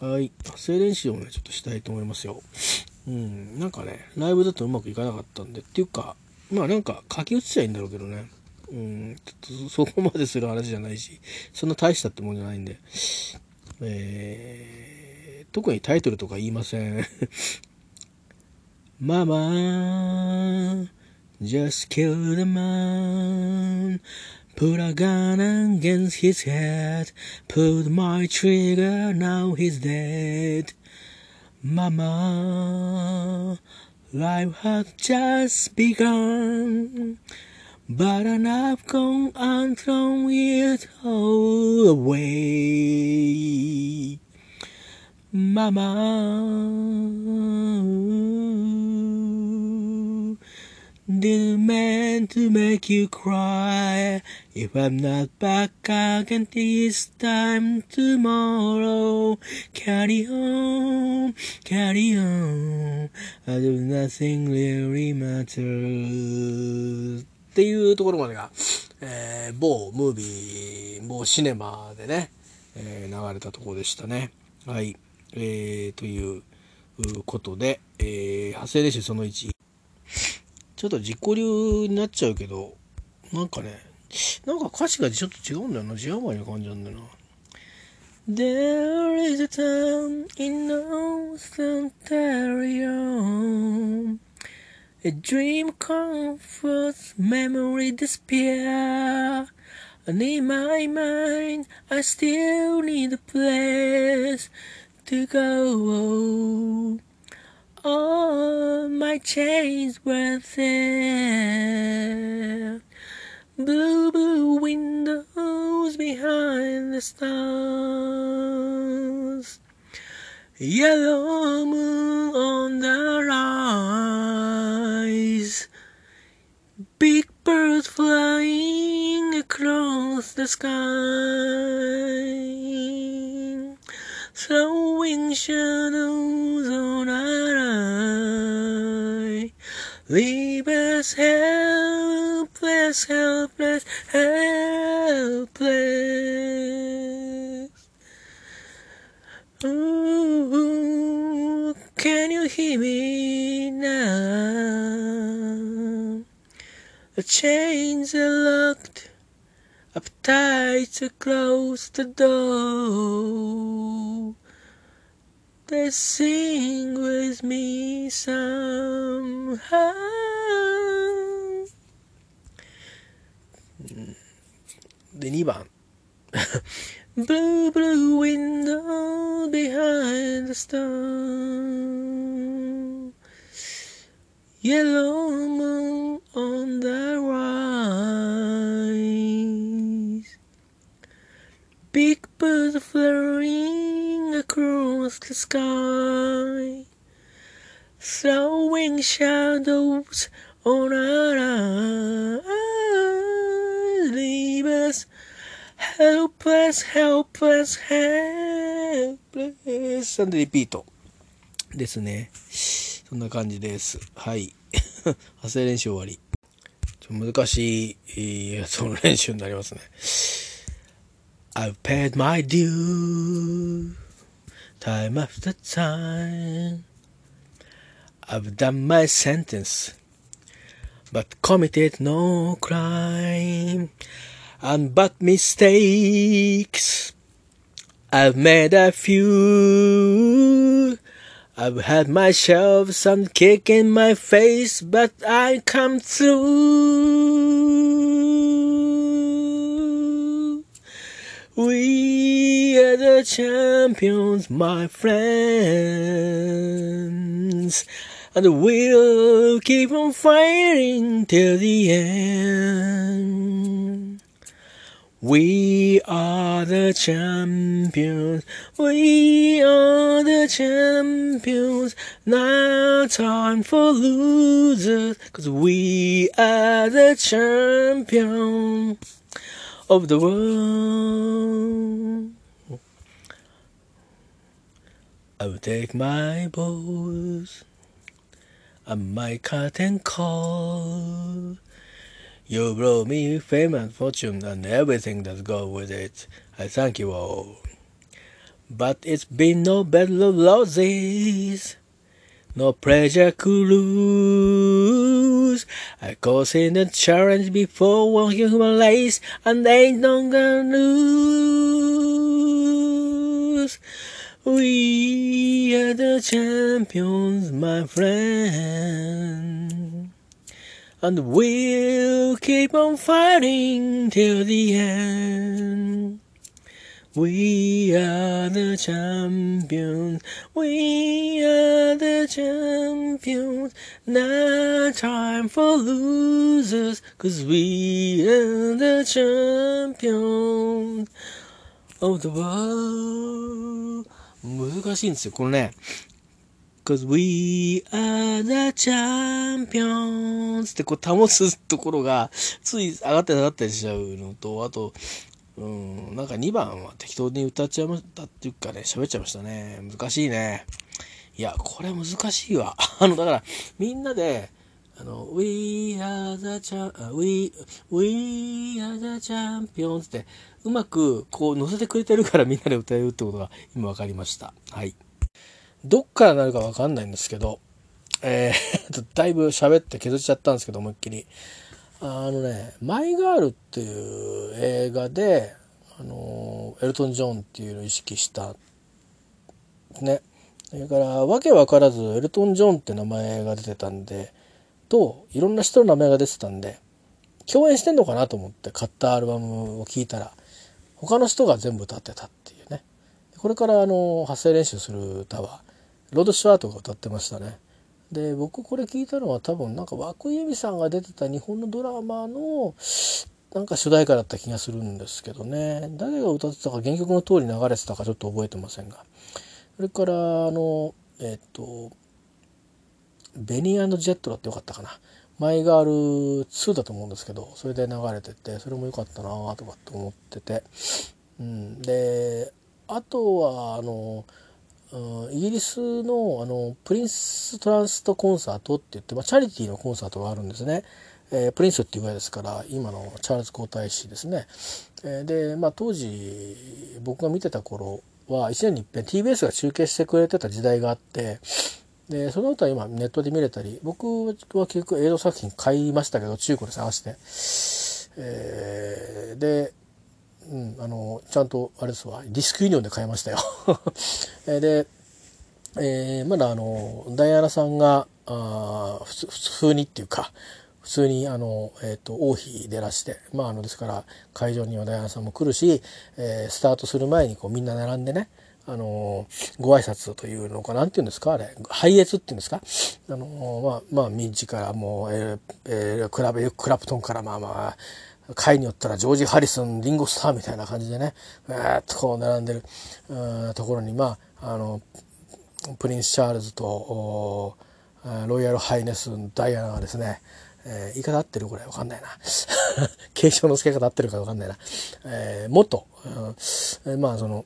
はい。発声練習をね、ちょっとしたいと思いますよ。うん。なんかね、ライブだとうまくいかなかったんで。っていうか、まあなんか書き写しちゃいいんだろうけどね。うん。ちょっとそこまでする話じゃないし、そんな大したってもんじゃないんで。えー、特にタイトルとか言いません。ママ just killed a man Put a gun against his head. Put my trigger, now he's dead. Mama Life has just begun. But I've gone and thrown it all away. Mama Didn't mean to make you cry If I'm not back again this time tomorrow Carry on, carry on I do nothing really matters っていうところまでが、えー某ムービー、某シネマでね、えー流れたところでしたね。はい。えー、ということで、えー、派生練習その1。ちょっと自己流になっちゃうけど、なんかね、なんか歌詞がちょっと違うんだよな。字余りな感じなんだよな。There is a town in North Ontario A dream comforts, memory despair And in my mind I still need a place to go All my chains were there Blue, blue windows behind the stars. Yellow moon on the rise. Big birds flying across the sky Throwing shadows on our eye Leave us helpless, helpless, helpless Ooh, can you hear me now? The chains are locked up tight to close the door. Sing with me somehow. で、2番。Blue, blue blue, window behind the storm. Yellow moon on the rise. Big birds fluttering across the sky. Throwing shadows on our eyes. Leave us helpless, helpless, helpless. なんでリピートですね。そんな感じです。はい。発声練習終わり。ちょ難しい、えーやつの練習になりますね。I've paid my due time after time. I've done my sentence, but committed no crime. And but mistakes. I've made a few. I've had myself some kick in my face, but I come through. We are the champions, my friends, and we'll keep on fighting till the end. We are the champions. We are the champions. Now time for losers. Cause we are the champion of the world. I will take my bows and my curtain call. You brought me fame and fortune and everything that goes with it. I thank you all. But it's been no battle of roses, no pleasure lose. I cause in the challenge before one human race, and they ain't no gonna lose. We are the champions, my friend. And we'll keep on fighting till the end. We are the champions. We are the champions. Not time for losers. Cause we are the champions of the world. 難しいんですよ。このね。Cause we are the champions ってこう保つところがつい上がったり下がったりしちゃうのと、あと、うん、なんか2番は適当に歌っちゃいましたっていうかね、喋っちゃいましたね。難しいね。いや、これ難しいわ。あの、だから、みんなで、あの、We are the champ, we, we are the champions って、うまくこう乗せてくれてるからみんなで歌えるってことが今分かりました。はい。どっからなるかわかんないんですけど、えー、だいぶ喋って削っちゃったんですけど、思いっきり。あのね、マイガールっていう映画で、あの、エルトン・ジョンっていうのを意識した、ね。それから、わけわからず、エルトン・ジョンって名前が出てたんで、と、いろんな人の名前が出てたんで、共演してんのかなと思って買ったアルバムを聴いたら、他の人が全部歌ってたっていうね。これからあの発声練習する歌はロード・シュワートが歌ってましたね。で僕これ聞いたのは多分なんか涌井絵美さんが出てた日本のドラマのなんか主題歌だった気がするんですけどね。誰が歌ってたか原曲の通り流れてたかちょっと覚えてませんが。それからあのえっ、とベニージェットだってよかったかな。マイガール2だと思うんですけどそれで流れててそれも良かったなとかって思ってて、うん、であとはあのイギリスのあのプリンストランストコンサートって言って、まあ、チャリティーのコンサートがあるんですね。えー、プリンスっていうぐらいですから今のチャールズ皇太子ですね。えー、で、まあ、当時僕が見てた頃は1年に一遍 TBS が中継してくれてた時代があってでその後は今ネットで見れたり僕は結局映像作品買いましたけど中古で探して。えー、でうん、あのちゃんとあれですわディスクユニオンで買いましたよ。で、えー、まだあのダイアナさんがあ普通にっていうか普通にあの、えーと、王妃でらしてまああのですから会場にはダイアナさんも来るし、えー、スタートする前にこうみんな並んでねあのご挨拶というのかなんていうんですかあれ拝謁っていうんですかあのまあまあ民事からもう、えーえー、クラブクラプトンからまあまあ回によったらジョージ・ハリスンリンゴスターみたいな感じでねえー、っとこう並んでるところにまああのプリンス・チャールズとロイヤル・ハイネス・ダイアナがですねえー、言い方合ってるこれわかんないな。継承の付け方合ってるかわかんないな。えー、元、うん、まあその、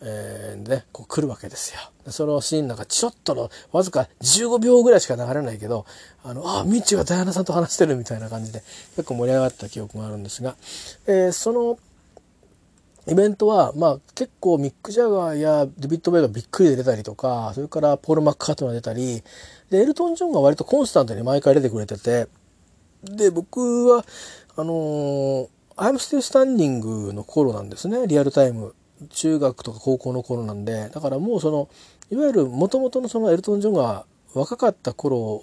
えー、ね、こう来るわけですよ。そのシーンなんかちょっとの、わずか15秒ぐらいしか流れないけど、あの、あ、ミッチがダイアナさんと話してるみたいな感じで、結構盛り上がった記憶があるんですが、えー、その、イベントは、まあ結構ミック・ジャガーやデビッド・ベイがびっくりで出たりとか、それからポール・マッカートが出たり、で、エルトン・ジョンが割とコンスタントに毎回出てくれてて、で、僕は、あのー、I'm Still Standing の頃なんですね、リアルタイム。中学とか高校の頃なんでだからもうそのいわゆるもともとのそのエルトン・ジョンが若かった頃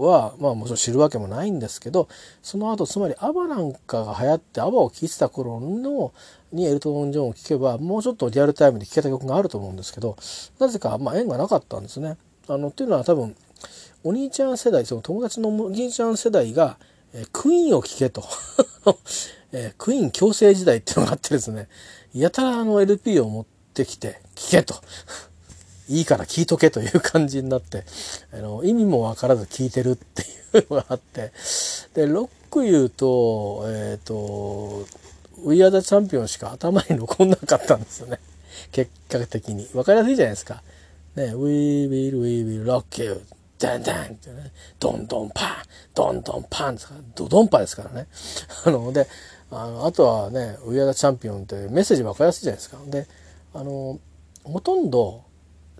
はまあもちろん知るわけもないんですけどその後つまりアバなんかが流行ってアバを聴いてた頃のにエルトン・ジョンを聴けばもうちょっとリアルタイムで聴けた曲があると思うんですけどなぜかまあ縁がなかったんですね。あのっていうのは多分お兄ちゃん世代その友達のお兄ちゃん世代が、え、クイーンを聴けと、え、クイーン強制時代っていうのがあってですねやたらあの LP を持ってきて聞けと。いいから聞いとけという感じになってあの意味も分からず聞いてるっていうのがあって。でロック言うとえっ、ー、と「We Are the Champion」しか頭に残んなかったんですよね。結果的に。分かりやすいじゃないですか。ね「We will we will rock you」ダンダンってね、ドンドンパン、ドンドンパンドドンパですからね。あの、で、あのあとはね「We are the champion」ってメッセージ分かりやすいじゃないですか。であのほとんど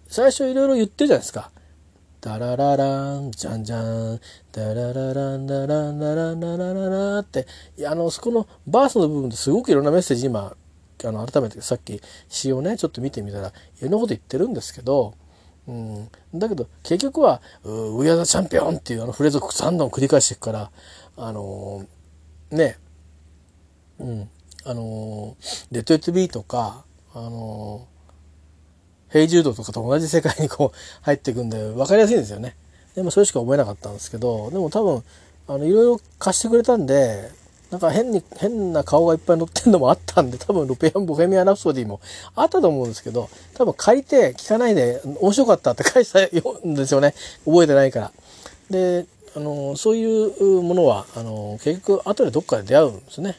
最初いろいろ言ってるじゃないですか。ダラララン、じゃんじゃん、ダラララン、ダラン、ダラン、ダラララって、いや、あの、そこのバースの部分ですごくいろんなメッセージ今、あの、改めてさっき詩をね、ちょっと見てみたら、いろんなこと言ってるんですけど、うん、だけど結局は「 We are the champion」っていうあのフレーズを3度繰り返していくからあのー、ね。うん。あのー「デッド・イット・ビー」とかあのー、 Hey Jude とかと同じ世界にこう入っていくんで分かりやすいんですよね。でもそれしか覚えなかったんですけどでも多分あのいろいろ貸してくれたんでなんか変に、変な顔がいっぱい載ってんのもあったんで、多分ルペアン・ボヘミア・ラプソディもあったと思うんですけど、多分借りて聞かないで面白かったって返したんですよね。覚えてないから。で、あの、そういうものは、あの、結局後でどっかで出会うんですね。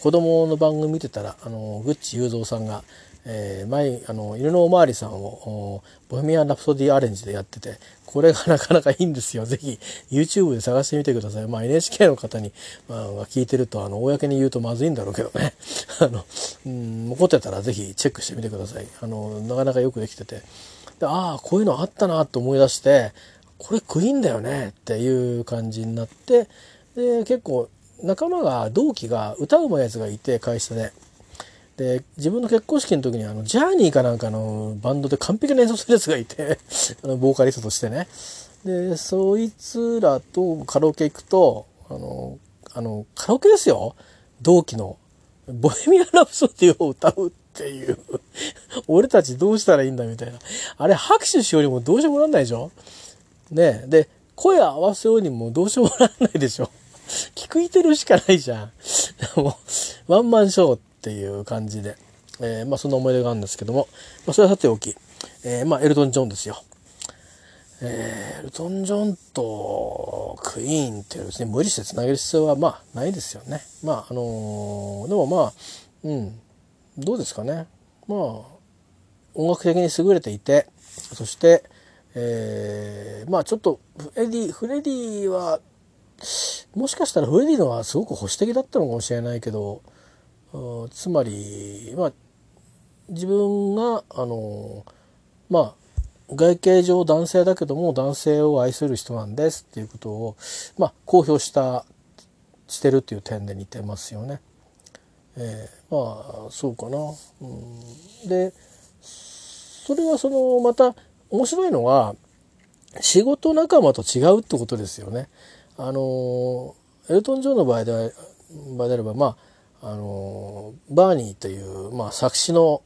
子供の番組見てたら、あの、グッチ雄三さんが、えー、前あの犬のおまわりさんをボヘミアン・ラプソディアレンジでやっててこれがなかなかいいんですよ。ぜひ YouTube で探してみてください、まあ、NHK の方に、まあ、聞いてるとあの公に言うとまずいんだろうけどね。あの、うん、残ってたらぜひチェックしてみてください。あのなかなかよくできてて。でああこういうのあったなと思い出してこれクイーンだよねっていう感じになってで結構仲間が同期が歌うまいやつがいて会社で。で自分の結婚式の時にあのジャーニーかなんかのバンドで完璧な演奏するやつがいて あのボーカリストとしてね。でそいつらとカラオケ行くとあのあのカラオケですよ。同期の「ボヘミアン・ラプソディ」を歌うっていう。俺たちどうしたらいいんだみたいな。あれ拍手しようにもどうしようもなんないでしょ。ねえ。で声合わせようにもどうしようもなんないでしょ。聞いてるしかないじゃん。もうワンマンショーっていう感じで、えー、まあそんな思い出があるんですけども、まあそれはさておき、えー、まあエルトン・ジョンですよ。えー、エルトン・ジョンとクイーンっていうですね、無理してつなげる必要はまあないですよね。まああのー、でもまあ、うん、どうですかね。まあ、音楽的に優れていて、そして、えー、まあちょっとフレディ、フレディは、もしかしたらフレディのはすごく保守的だったのかもしれないけど、つまり、まあ、自分があのまあ外形上男性だけども男性を愛する人なんですっていうことを、まあ、公表したしてるっていう点で似てますよね。えー、まあそうかな。うん、でそれはそのまた面白いのは仕事仲間と違うってことですよね。あのエルトン・ジョンの場合では場合であればまああのバーニーという、まあ、作詞の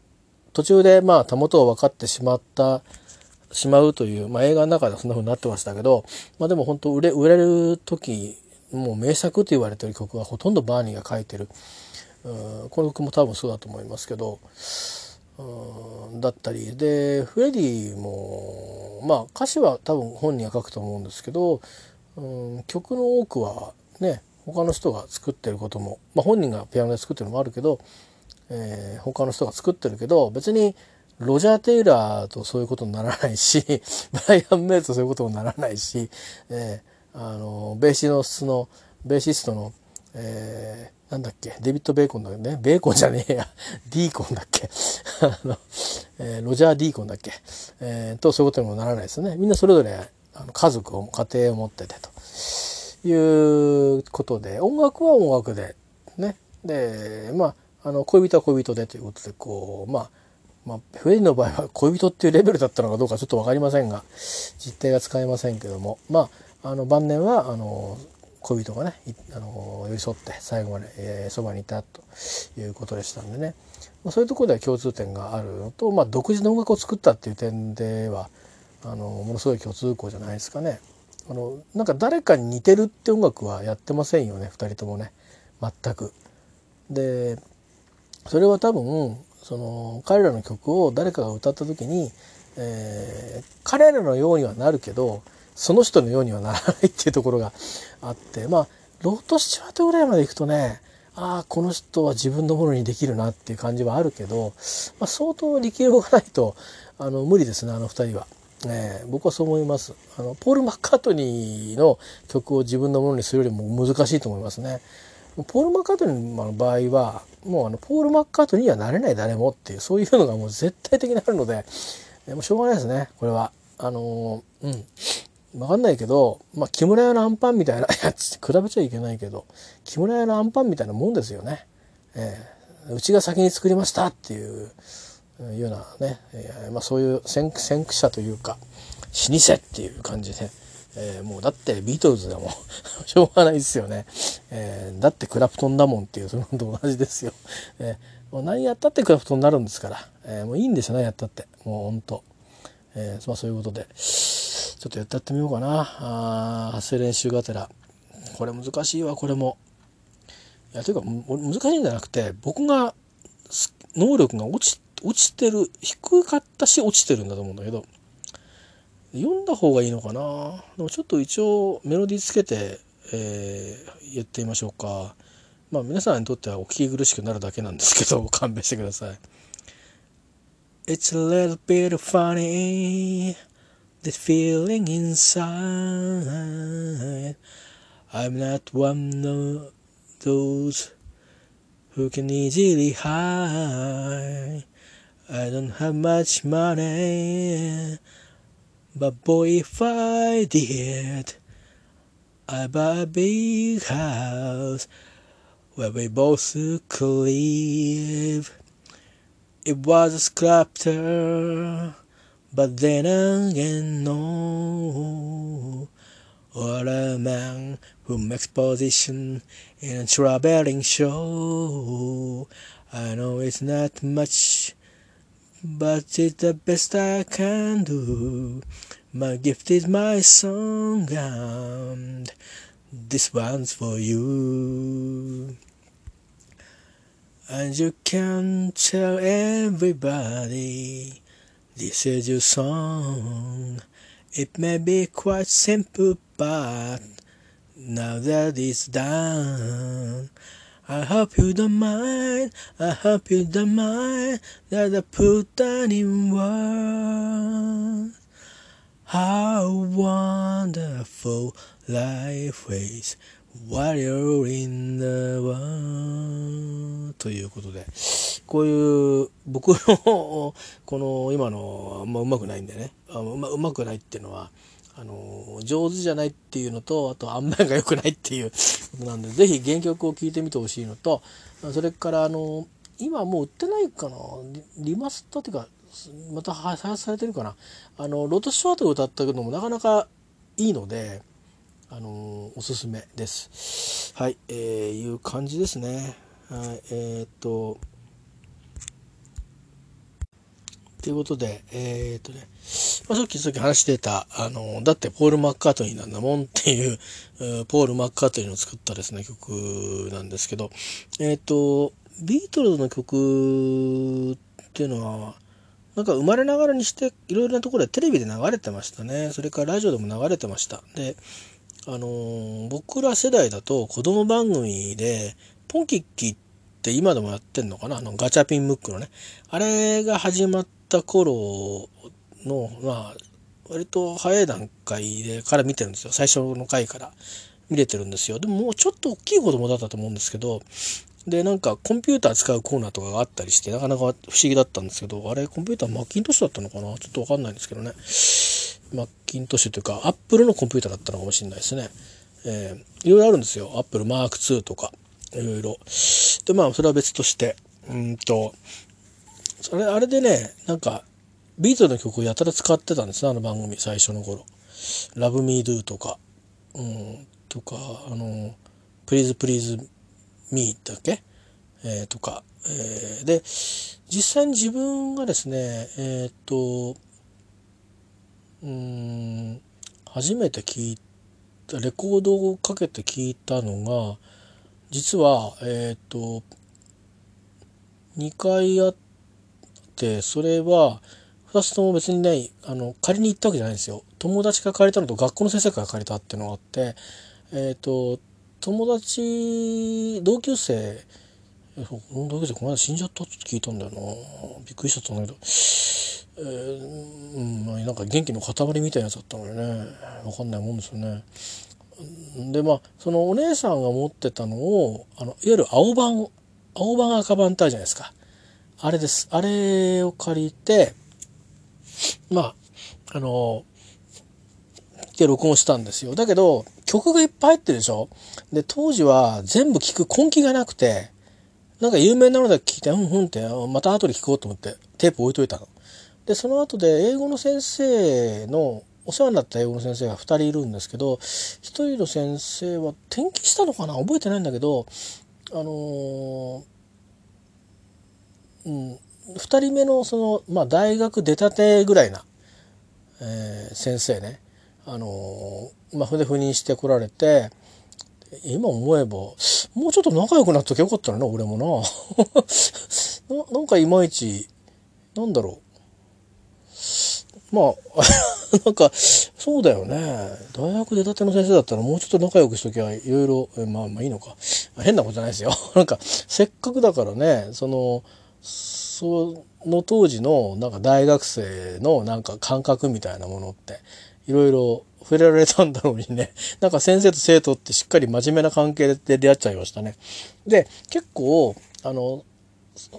途中でまあたもとを分かってしまったしまうという、まあ、映画の中ではそんな風になってましたけど、まあ、でも本当売れ売れる時もう名作と言われてる曲はほとんどバーニーが書いてる。うんこの曲も多分そうだと思いますけどうんだったり。でフレディもまあ歌詞は多分本人が書くと思うんですけどうん曲の多くはね他の人が作ってることも、まあ、本人がピアノで作ってるのもあるけど、えー、他の人が作ってるけど別にロジャー・テイラーとそういうことにならないし ブライアン・メイとそういうことにならないし、えー、あのベーシスのベーシストの、えー、なんだっけデビッド・ベーコンだよね？ベーコンじゃねえや。ディーコンだっけ？あの、えー、ロジャー・ディーコンだっけ、えー、とそういうことにもならないですよね。みんなそれぞれあの家族を家庭を持っててと。いうことで音楽は音楽でねでまああの恋人は恋人でということでこうまあまあ、フェリーの場合は恋人っていうレベルだったのかどうかちょっと分かりませんが実態が使えませんけどもまああの晩年はあの恋人がねあの寄り添って最後まで、えー、そばにいたということでしたんでね、まあ、そういうところでは共通点があるのと、まあ、独自の音楽を作ったっていう点ではあのものすごい共通項じゃないですかね。あのなんか誰かに似てるって音楽はやってませんよね2人ともね全く。でそれは多分その彼らの曲を誰かが歌った時に、えー、彼らのようにはなるけどその人のようにはならないっていうところがあってまあロート・スチュワートぐらいまでいくとねああこの人は自分のものにできるなっていう感じはあるけど、まあ、相当力量がないとあの無理ですねあの2人は。えー、僕はそう思いますあのポール・マッカートニーの曲を自分のものにするよりも難しいと思いますね。ポール・マッカートニーの場合はもうあのポール・マッカートニーにはなれない誰もっていうそういうのがもう絶対的にあるのでもうしょうがないですねこれは。あのうん分かんないけど、まあ、木村屋のアンパンみたいなやつ比べちゃいけないけど木村屋のアンパンみたいなもんですよね。えー、うちが先に作りましたっていういうようなね、えー、まあ、そういう先駆者というか老舗っていう感じで、えー、もうだってビートルズでも しょうがないですよね、えだってクラプトンだもんっていうそのと同じですよ、えもう何やったってクラプトンになるんですから、えもういいんですよねやったって。もうほんと、えまあ、そういうことでちょっとやってやってみようかな。あ発声練習がてら。これ難しいわこれも。いやというか難しいんじゃなくて僕が能力が落ち落ちてる低かったし落ちてるんだと思うんだけど読んだ方がいいのかな？でもちょっと一応メロディーつけて、えー、言ってみましょうか。まあ皆さんにとってはお聞き苦しくなるだけなんですけど 勘弁してください。It's a little bit funny This feeling inside. I'm not one of those who can easily hide. I don't have much money, but boy, if I did, I'd buy a big house where we both could live. It was a sculptor, but then again, no. Or a man who makes position in a traveling show. I know it's not much but it's the best I can do. My gift is my song, and this one's for you. And you can tell everybody this is your song. It may be quite simple, but now that it's done, I hope you don't mind, I hope you don't mind that I put that in words. How wonderful life is while you're in the world ということで、こういう僕のこの今のあんまうまくないんでね、あうまうまくないっていうのは、あの上手じゃないっていうのとあと塩梅が良くないっていうことなんで是非原曲を聴いてみてほしいのとそれからあの今もう売ってないかな。リマスターっていうかまた再発されてるかな。あのロトショートを歌ったのもなかなかいいのであのおすすめです。はい、えー、いう感じですね。はいえー、っとということで、えー、っとね、まあ、さっきさっき話してた、あの、だってポール・マッカートニーなんだもんっていう、ポール・マッカートニーの作ったですね、曲なんですけど、えっ、と、ビートルズの曲っていうのは、なんか生まれながらにしていろいろなところでテレビで流れてましたね。それからラジオでも流れてました。で、あの僕ら世代だと子供番組で、ポンキッキーって今でもやってんのかな？あのガチャピンムックのね。あれが始まった頃の、まあ、割と早い段階でから見てるんですよ。最初の回から見れてるんですよ。でももうちょっと大きい子供だったと思うんですけど、で、なんかコンピューター使うコーナーとかがあったりして、なかなか不思議だったんですけど、あれ、コンピューターマッキントッシュだったのかな？ちょっとわかんないんですけどね。マッキントッシュというか、アップルのコンピューターだったのかもしれないですね。えー、いろいろあるんですよ。アップルマーク2とか、いろいろ。で、まあ、それは別として、うんと、それ、あれでね、なんか、ビートルズの曲をやたら使ってたんですね、あの番組、最初の頃。Love Me Do とか、うん、とか、あの、Please Please Me だっけ？えー、とか、えー、で、実際に自分がですね、えっ、と、うん、初めて聞いた、レコードをかけて聞いたのが、実は、えっ、と、2回あって、それは、2つとも別にね、あの、借りに行ったわけじゃないんですよ。友達が借りたのと学校の先生から借りたっていうのがあって、えっ、ー、と、友達、同級生、この同級生この間死んじゃったって聞いたんだよな。びっくりしちゃったんだけど。えー、うん、なんか元気の塊みたいなやつだったのでね、わかんないもんですよね。でまあそのお姉さんが持ってたのをあのいわゆる青版青版赤版ってあるじゃないですかあれですあれを借りてまああので録音したんですよ。だけど曲がいっぱい入ってるでしょ？で当時は全部聞く根気がなくてなんか有名なのだけ聞いてうんうんってまた後で聞こうと思ってテープ置いといたの。でその後で英語の先生のお世話になった英語の先生が2人いるんですけど1人の先生は転勤したのかな？覚えてないんだけどあのー、うん、2人目のその、まあ、大学出たてぐらいな、えー、先生ね、あのー、まあ、で赴任してこられて今思えばもうちょっと仲良くなっときゃよかったのな俺もな。ななんかいまいちなんだろう。まあ なんかそうだよね。大学出たての先生だったらもうちょっと仲良くしときゃいろいろまあまあいいのか。変なことじゃないですよ。なんかせっかくだからねそのその当時のなんか大学生のなんか感覚みたいなものっていろいろ触れられたんだろうにね、なんか先生と生徒ってしっかり真面目な関係で出会っちゃいましたね。で、結構、あの、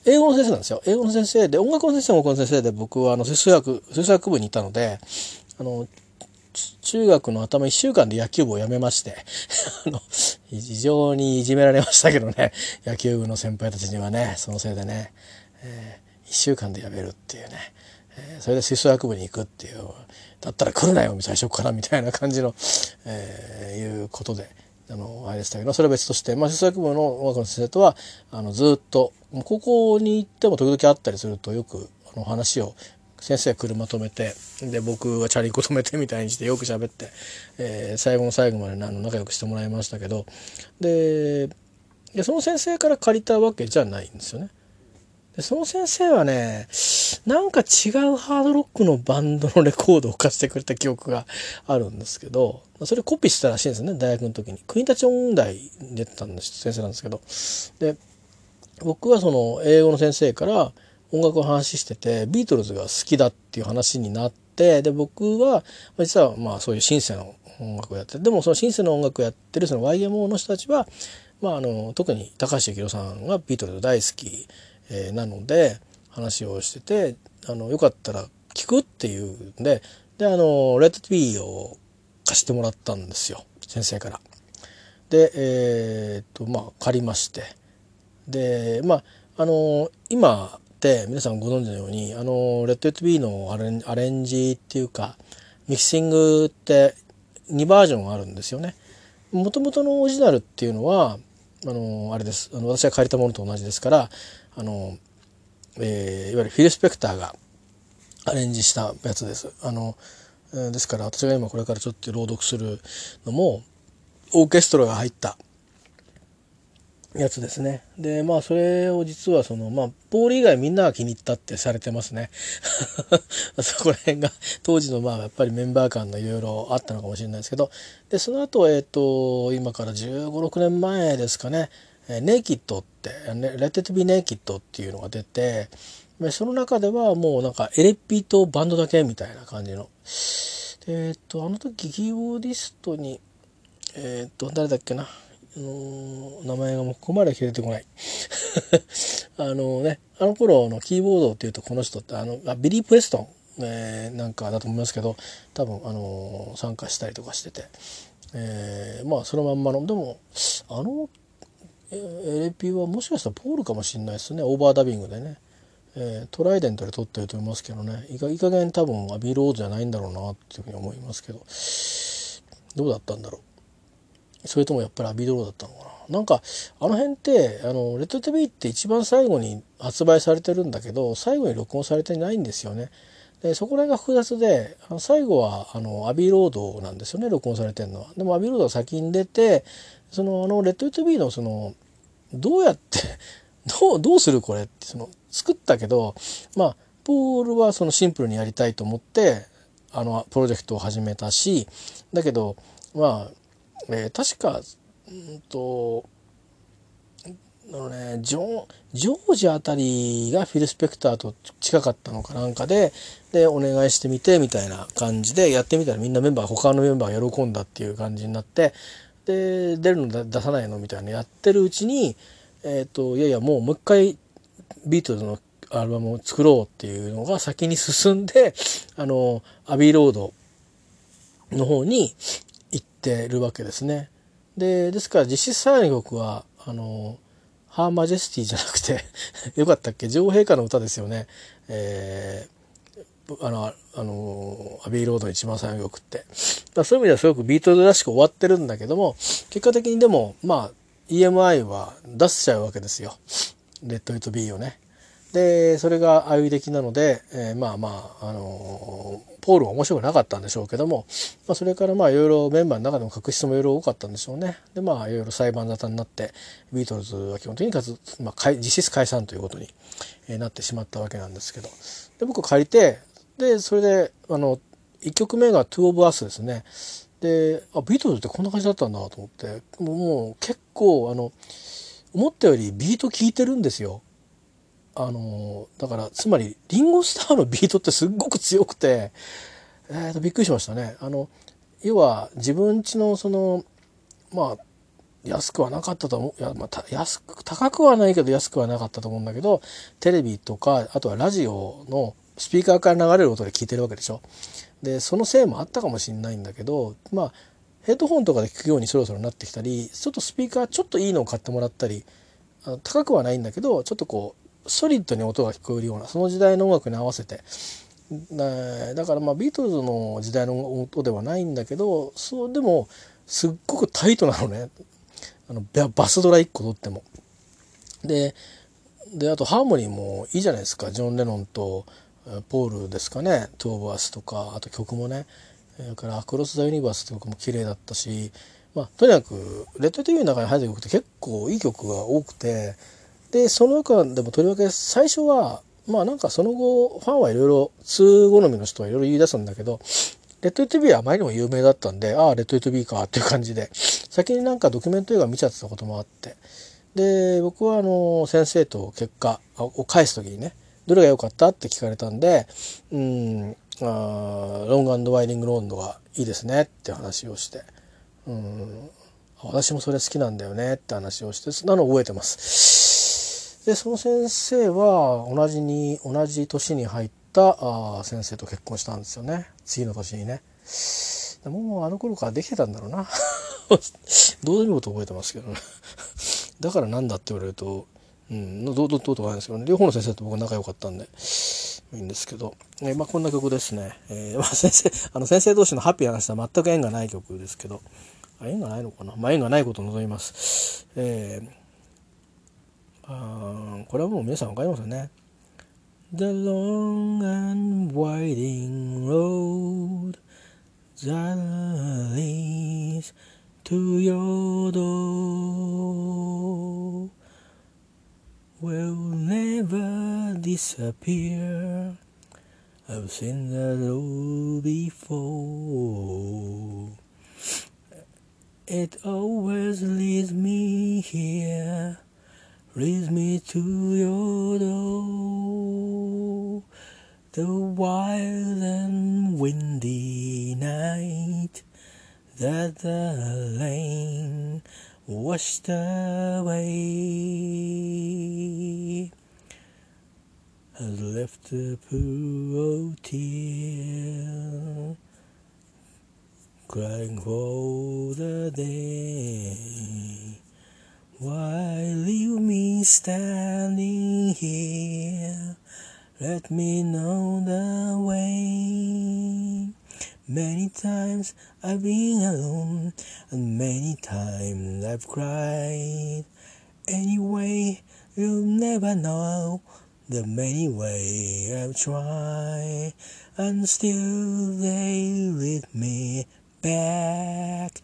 英語の先生なんですよ。英語の先生で、音楽の先生も音楽の先生で、僕はあの、吹奏楽、吹奏楽部にいたので、あの、中学の頭1週間で野球部を辞めまして あの、非常にいじめられましたけどね、野球部の先輩たちにはね、そのせいでね、えー、1週間で辞めるっていうね、えー、それで吹奏楽部に行くっていう、だったら来るなよ最初からみたいな感じの、えー、いうことであのあれでしたけどそれは別として、まあ、吹奏楽部の音楽の先生とはあのずっと高校に行っても時々会ったりするとよくあの話を先生が車止めてで僕はチャリンコ止めてみたいにしてよく喋って、えー、最後の最後まであの仲良くしてもらいましたけどでその先生から借りたわけじゃないんですよね。でその先生はねなんか違うハードロックのバンドのレコードを貸してくれた記憶があるんですけどそれコピーしたらしいんですね大学の時に。国立音大出てたんです先生なんですけどで僕はその英語の先生から音楽の話しててビートルズが好きだっていう話になってで僕は実はまあそういうシンセの音楽をやってでもそのシンセの音楽をやってるその YMO の人たちは、まあ、あの特に高橋幸宏さんがビートルズ大好きえー、なので話をしててあのよかったら聞くっていうんでであの「レッド t を貸してもらったんですよ先生から。でえー、っとまあ借りましてでまああの今って皆さんご存知のようにあのレッド・エット・ビーのアレンアレンジっていうかミキシングって2バージョンあるんですよね。もともとのオリジナルっていうのはあのあれですあの私が借りたものと同じですからあの、えー、いわゆるフィル・スペクターがアレンジしたやつです。あのですから私が今これからちょっと朗読するのもオーケストラが入ったやつですね。でまあそれを実はそのまあポール以外みんなが気に入ったってされてますね。そこら辺が当時のまあやっぱりメンバー間のいろいろあったのかもしれないですけどでその後えっ、ー、と今から1 5 6年前ですかねネイキッドって「レッテトビネイキッド」っていうのが出てその中ではもうなんかエレピとバンドだけみたいな感じの。えっ、とあの時キーボーディストにえっ、と誰だっけな。の名前がもうここまで出てこない。あのねあの頃のキーボードっていうとこの人ってあのあビリー・プレストン、えー、なんかだと思いますけど多分あの参加したりとかしてて、えー、まあそのまんまのでもあのエレピはもしかしたらポールかもしれないですね。オーバーダビングでね、えー、トライデントで撮ってると思いますけどね。いい加減多分アビーロードじゃないんだろうなっていうふうに思いますけど。どうだったんだろう。それともやっぱりアビーロードだったのかな。なんかあの辺ってあのレッドテビーって一番最後に発売されてるんだけど最後に録音されてないんですよね。でそこら辺が複雑で最後はあのアビーロードなんですよね録音されてるのは。でもアビーロードが先に出てそのあのレッド・イット・ビーのそのどうやって どうどうするこれってその作ったけどまあポールはそのシンプルにやりたいと思ってあのプロジェクトを始めたしだけどまあ、えー、確かうんとあのねジョジョージあたりがフィル・スペクターと近かったのかなんかででお願いしてみてみたいな感じでやってみたらみんなメンバー他のメンバーが喜んだっていう感じになってで出るの出さないのみたいなやってるうちに、えーと、いやいやもうもう一回ビートルズのアルバムを作ろうっていうのが先に進んで あのアビーロードの方に行ってるわけですね。でですから実質最後の曲はあのハーマジェスティじゃなくて よかったっけ？女王陛下の歌ですよね。え、あの、あの、アビーロードの一番最後の曲って。だそういう意味ではすごくビートルズらしく終わってるんだけども、結果的にでも、まあ、EMI は出しちゃうわけですよ。レッド・イット・ビーをね。で、それが歩い的なので、えー、まあまあ、あのー、ポールは面白くなかったんでしょうけども、まあ、それからまあいろいろメンバーの中でも確執もいろいろ多かったんでしょうね。でまあいろいろ裁判沙汰になってビートルズは基本的にかつ、まあ、実質解散ということになってしまったわけなんですけどで僕借りてでそれであの1曲目が「Two of Us」ですね。であビートルズってこんな感じだったんだと思ってもう結構あの思ったよりビート効いてるんですよ。あのだからつまりリンゴスターのビートってすっごく強くて、えー、とびっくりしましたね。あの要は自分家のそのまあ安くはなかったと思ういや、まあ、安く高くはないけど安くはなかったと思うんだけどテレビとかあとはラジオのスピーカーから流れる音で聞いてるわけでしょ。でそのせいもあったかもしれないんだけどまあヘッドホンとかで聞くようにそろそろなってきたりちょっとスピーカーちょっといいのを買ってもらったり高くはないんだけどちょっとこうソリッドに音が聞こえるようなその時代の音楽に合わせてだからまあビートルズの時代の音ではないんだけどそうでもすっごくタイトなのねあのバスドラ1個取っても。でであとハーモニーもいいじゃないですかジョン・レノンとポールですかね「トゥ・オブ・アス」とかあと曲もねそれから「 Across the Universe」って曲も綺麗だったし、まあ、とにかくレッド TV の中に入った曲って結構いい曲が多くてでその中でもとりわけ最初はまあなんかその後ファンはいろいろ通好みの人はいろいろ言い出すんだけど Let It Be はあまりにも有名だったんでああ Let It Be かっていう感じで先になんかドキュメント映画見ちゃってたこともあってで僕はあの先生と結果を返す時にねどれが良かった？って聞かれたんでうんあロングワイディングローンドがいいですねって話をしてうん私もそれ好きなんだよねって話をしてそんなのを覚えてます。でその先生は同じに同じ年に入ったあ先生と結婚したんですよね次の年にね。もうあの頃からできてたんだろうな どうでもいいこと覚えてますけどねだからなんだって言われるとうん、どうどうどうとかなんですけど、ね、両方の先生と僕仲良かったんでいいんですけど、え、まあ、こんな曲ですね、えー、まあ、先生あの先生同士のハッピーな話は全く縁がない曲ですけど。あ縁がないのかな、まあ、縁がないことを望みます、えー、あこれはもう皆さん分かりますよね。The long and winding road that leads to your door. Will never disappear. I've seen that all before. It always leads me here, leads me to your door. The wild and windy night that the lane washed away. Has left a pool of tear crying for the day. Why leave me standing here? Let me know the way Many times I've been alone, and many times I've cried. Anyway, you'll never know the many ways I've tried, and still they lead me back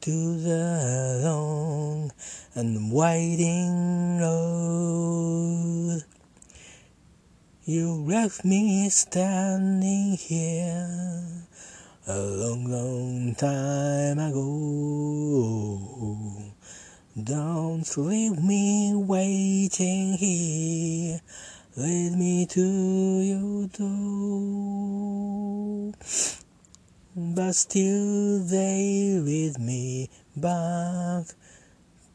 to the long and winding road. You left me standing here a long, long time ago. Don't leave me waiting here. Lead me to your door. But still they lead me back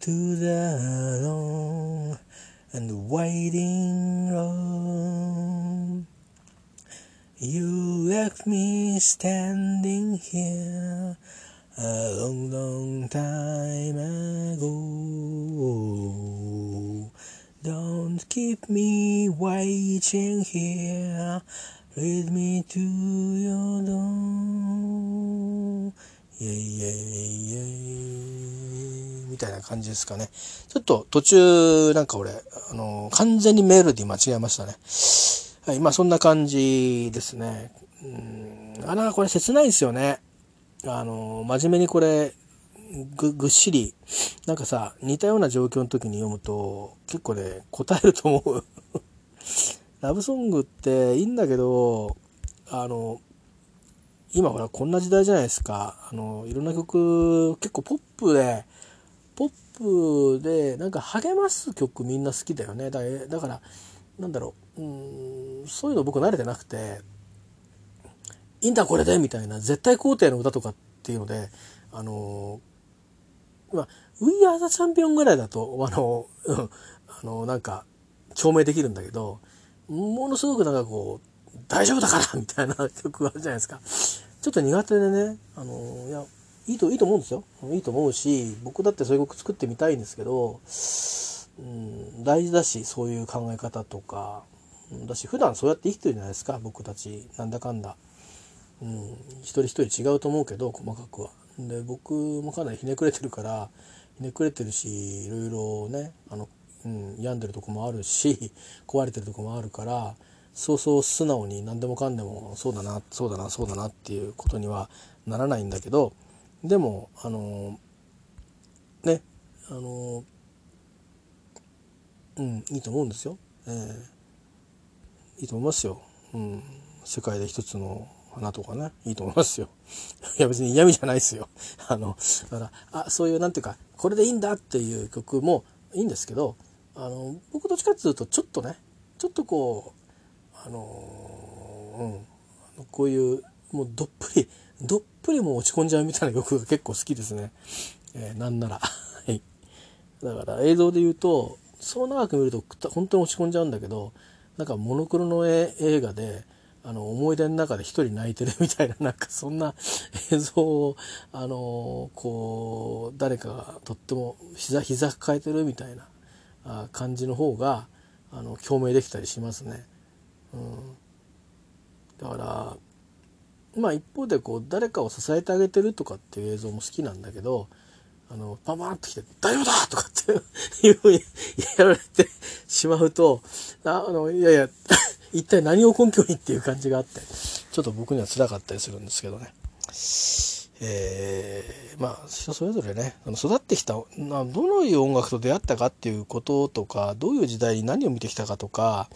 to the long and waiting road. You left me standing here a long, long time ago. Don't keep me waiting here. Lead me to your door. イェイイェイイェイイェイみたいな感じですかね。ちょっと途中なんか俺、あの、完全にメロディ間違えましたね。はい、まあそんな感じですね。うん、あ、なんかこれ切ないですよね。あの、真面目にこれ、ぐ、ぐっしり、なんかさ、似たような状況の時に読むと、結構ね、答えると思う。ラブソングっていいんだけど、あの、今ほらこんな時代じゃないですか。あの、いろんな曲、結構ポップで、ポップでなんか励ます曲みんな好きだよね。だだから、なんだろう、うん、そういうの僕慣れてなくて、いいんだこれでみたいな絶対肯定の歌とかっていうので、あの、まあ、We Are the Champion ぐらいだと、あの、あの、なんか、証明できるんだけど、ものすごくなんかこう、大丈夫だからみたいな 曲があるじゃないですか。ちょっと苦手でね、あの、いや、いいと、いいと思うんですよ。いいと思うし、僕だってそういう曲作ってみたいんですけど、うん、大事だし、そういう考え方とか、だし、普段そうやって生きてるじゃないですか、僕たち。なんだかんだ。うん、一人一人違うと思うけど、細かくは。で、僕もかなりひねくれてるから、ひねくれてるし、いろいろね、あの、うん、病んでるとこもあるし、壊れてるとこもあるから、そうそう素直に何でもかんでもそうだなそうだなそうだなっていうことにはならないんだけどでもあのねあのうんいいと思うんですよ、えー、いいと思いますよ、うん、世界で一つの花とかね。いいと思いますよ。いや別に嫌味じゃないですよ。あのだからあそういうなんていうかこれでいいんだっていう曲もいいんですけどあの僕どっちかっていうとちょっとねちょっとこうあのうん、こういうもうどっぷりどっぷりも落ち込んじゃうみたいな曲が結構好きですね、えー、なんなら。はい。だから映像で言うとそう長く見ると本当に落ち込んじゃうんだけどなんかモノクロの映画であの思い出の中で一人泣いてるみたいななんかそんな映像をあのこう誰かがとっても膝膝抱えてるみたいな感じの方があの共鳴できたりしますね。うん、だからまあ一方でこう誰かを支えてあげてるとかっていう映像も好きなんだけどあのパパンって来て「大丈夫だ!」とかって いうふうにやられてしまうとあのいやいや 一体何を根拠にっていう感じがあってちょっと僕には辛かったりするんですけどね。えー、まあ人それぞれねあの育ってきたどのいう音楽と出会ったかっていうこととかどういう時代に何を見てきたかとか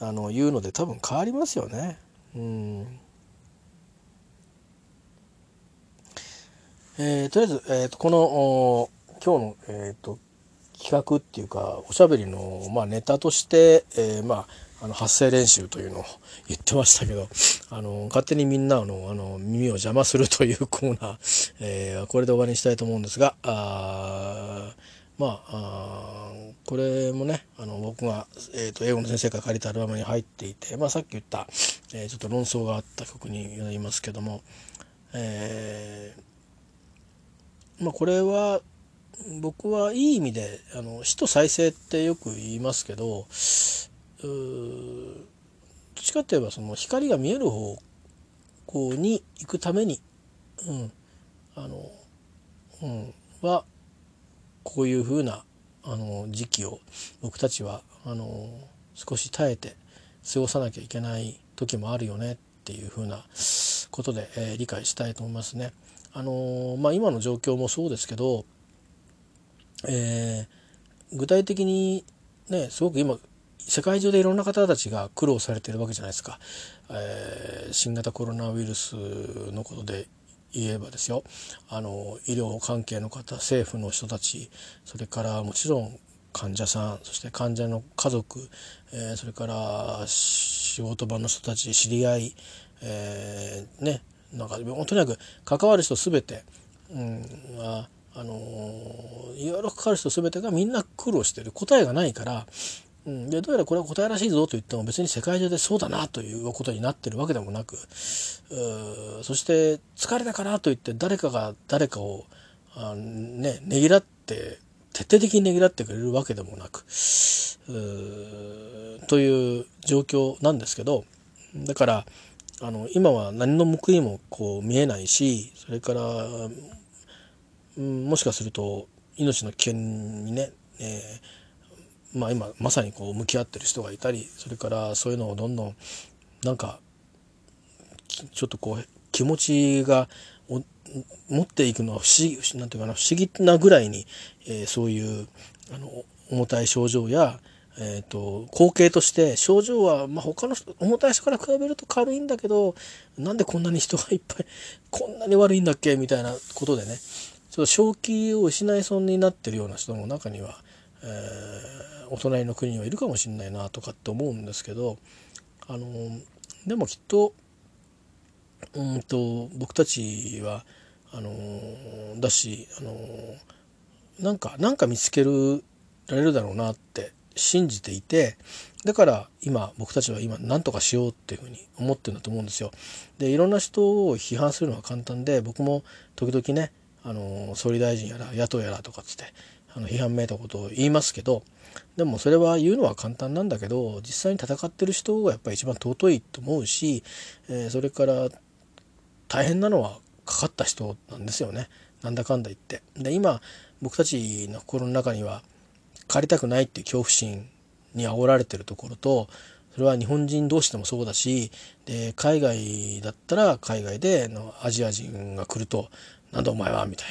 あのいうので多分変わりますよね。うんえー、とりあえず、えーと、この今日の、えーと、企画っていうかおしゃべりの、まあ、ネタとして、えー、まあ、あの発声練習というのを 言ってましたけどあの勝手にみんなのあの耳を邪魔するというコーナー、えー、これで終わりにしたいと思うんですがあまあこれもねあの僕が、えーと、英語の先生から借りたアルバムに入っていて、まあ、さっき言った、えー、ちょっと論争があった曲になりますけども、えー、まあ、これは僕はいい意味であの死と再生ってよく言いますけどどっちかっていえばその光が見える方向に行くために、うん、あの、うん、はこういうふうなあの時期を僕たちはあの少し耐えて過ごさなきゃいけない時もあるよねっていうふうなことで、えー、理解したいと思いますね。あのまあ、今の状況もそうですけど、えー、具体的にねすごく今世界中でいろんな方たちが苦労されてるわけじゃないですか、えー、新型コロナウイルスのことで言えばですよ。あの医療関係の方政府の人たちそれからもちろん患者さんそして患者の家族、えー、それから仕事場の人たち知り合い、えー、ねなんかとにかく関わる人全て、うん、ああのいろいろかかる人全てがみんな苦労してる。答えがないからうん、でどうやらこれは答えらしいぞと言っても別に世界中でそうだなということになってるわけでもなくそして疲れたからといって誰かが誰かをあ、ね、ねぎらって徹底的にねぎらってくれるわけでもなくという状況なんですけどだからあの今は何の報いもこう見えないしそれから、うん、もしかすると命の危険にね、えーまあ、今まさにこう向き合ってる人がいたりそれからそういうのをどんどんなんかちょっとこう気持ちが持っていくのは不思議なんていうかな不思議なぐらいに、えー、そういうあの重たい症状や、えーと、後継として症状は、まあ、他の重たい人から比べると軽いんだけどなんでこんなに人がいっぱいこんなに悪いんだっけみたいなことでね。ちょっと正気を失いそうになってるような人の中には、えーお隣の国にはいるかもしれないなとかって思うんですけどあのでもきっとうんと僕たちはあのだしあのなんかなんか見つけられるだろうなって信じていてだから今僕たちは今何とかしようっていうふうに思ってるんだと思うんですよ。でいろんな人を批判するのは簡単で僕も時々ねあの総理大臣やら野党やらとかっつってあの批判めいたことを言いますけどでもそれは言うのは簡単なんだけど実際に戦ってる人がやっぱり一番尊いと思うし、えー、それから大変なのはかかった人なんですよねなんだかんだ言って。で今僕たちの心の中には帰りたくないっていう恐怖心に煽られてるところとそれは日本人同士でもそうだしで海外だったら海外でのアジア人が来ると「なんだお前は」みたい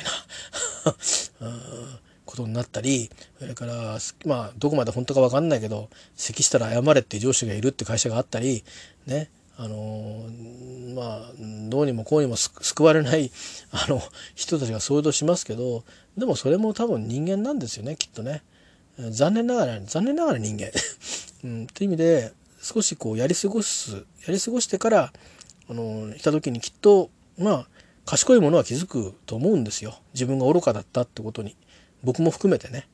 な ことになったりそれからまあどこまで本当か分かんないけど咳したら謝れって上司がいるって会社があったりねあのまあどうにもこうにも救われないあの人たちが想像しますけどでもそれも多分人間なんですよねきっとね。残念ながら残念ながら人間、うん、っていう意味で少しこうやり過ごすやり過ごしてからあの来た時にきっとまあ賢いものは気づくと思うんですよ。自分が愚かだったってことに。僕も含めてね。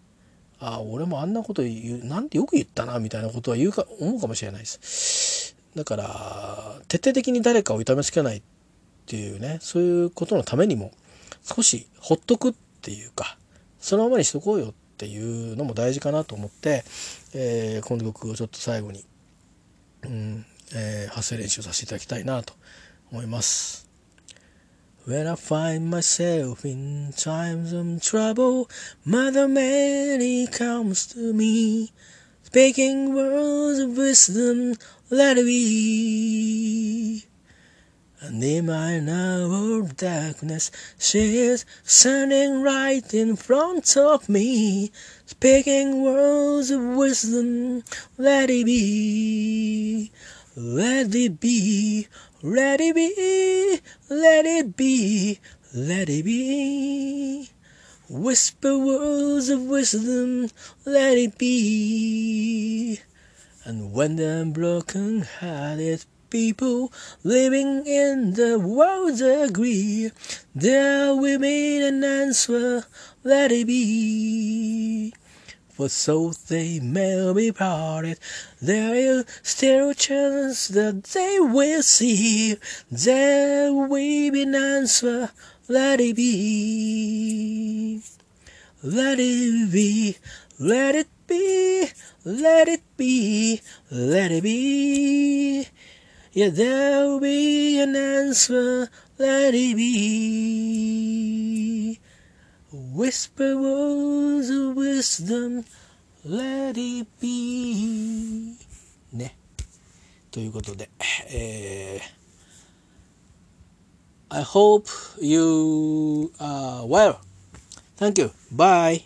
ああ俺もあんなこと言うなんてよく言ったなみたいなことは言うか思うかもしれないです。だから徹底的に誰かを痛めつけないっていうねそういうことのためにも少しほっとくっていうかそのままにしとこうよっていうのも大事かなと思って、えー、この曲をちょっと最後に、うんえー、発声練習させていただきたいなと思います。When I find myself in times of trouble, Mother Mary comes to me, speaking words of wisdom, let it be. And in my of darkness, she is standing right in front of me, speaking words of wisdom, let it be, let it be, let it be, let it be, let it be. Whisper words of wisdom, let it be. And when the broken hearted people living in the world agree, there will be an answer, let it be for so they may be parted. There is still a chance that they will see. There will be an answer. Let it be. Let it be. Let it be. Let it be. Let it be. Yeah, there will be an answer. Let it be. Whisper words of wisdom, let it be. ね。ということで、えー、I hope you are well. Thank you. Bye.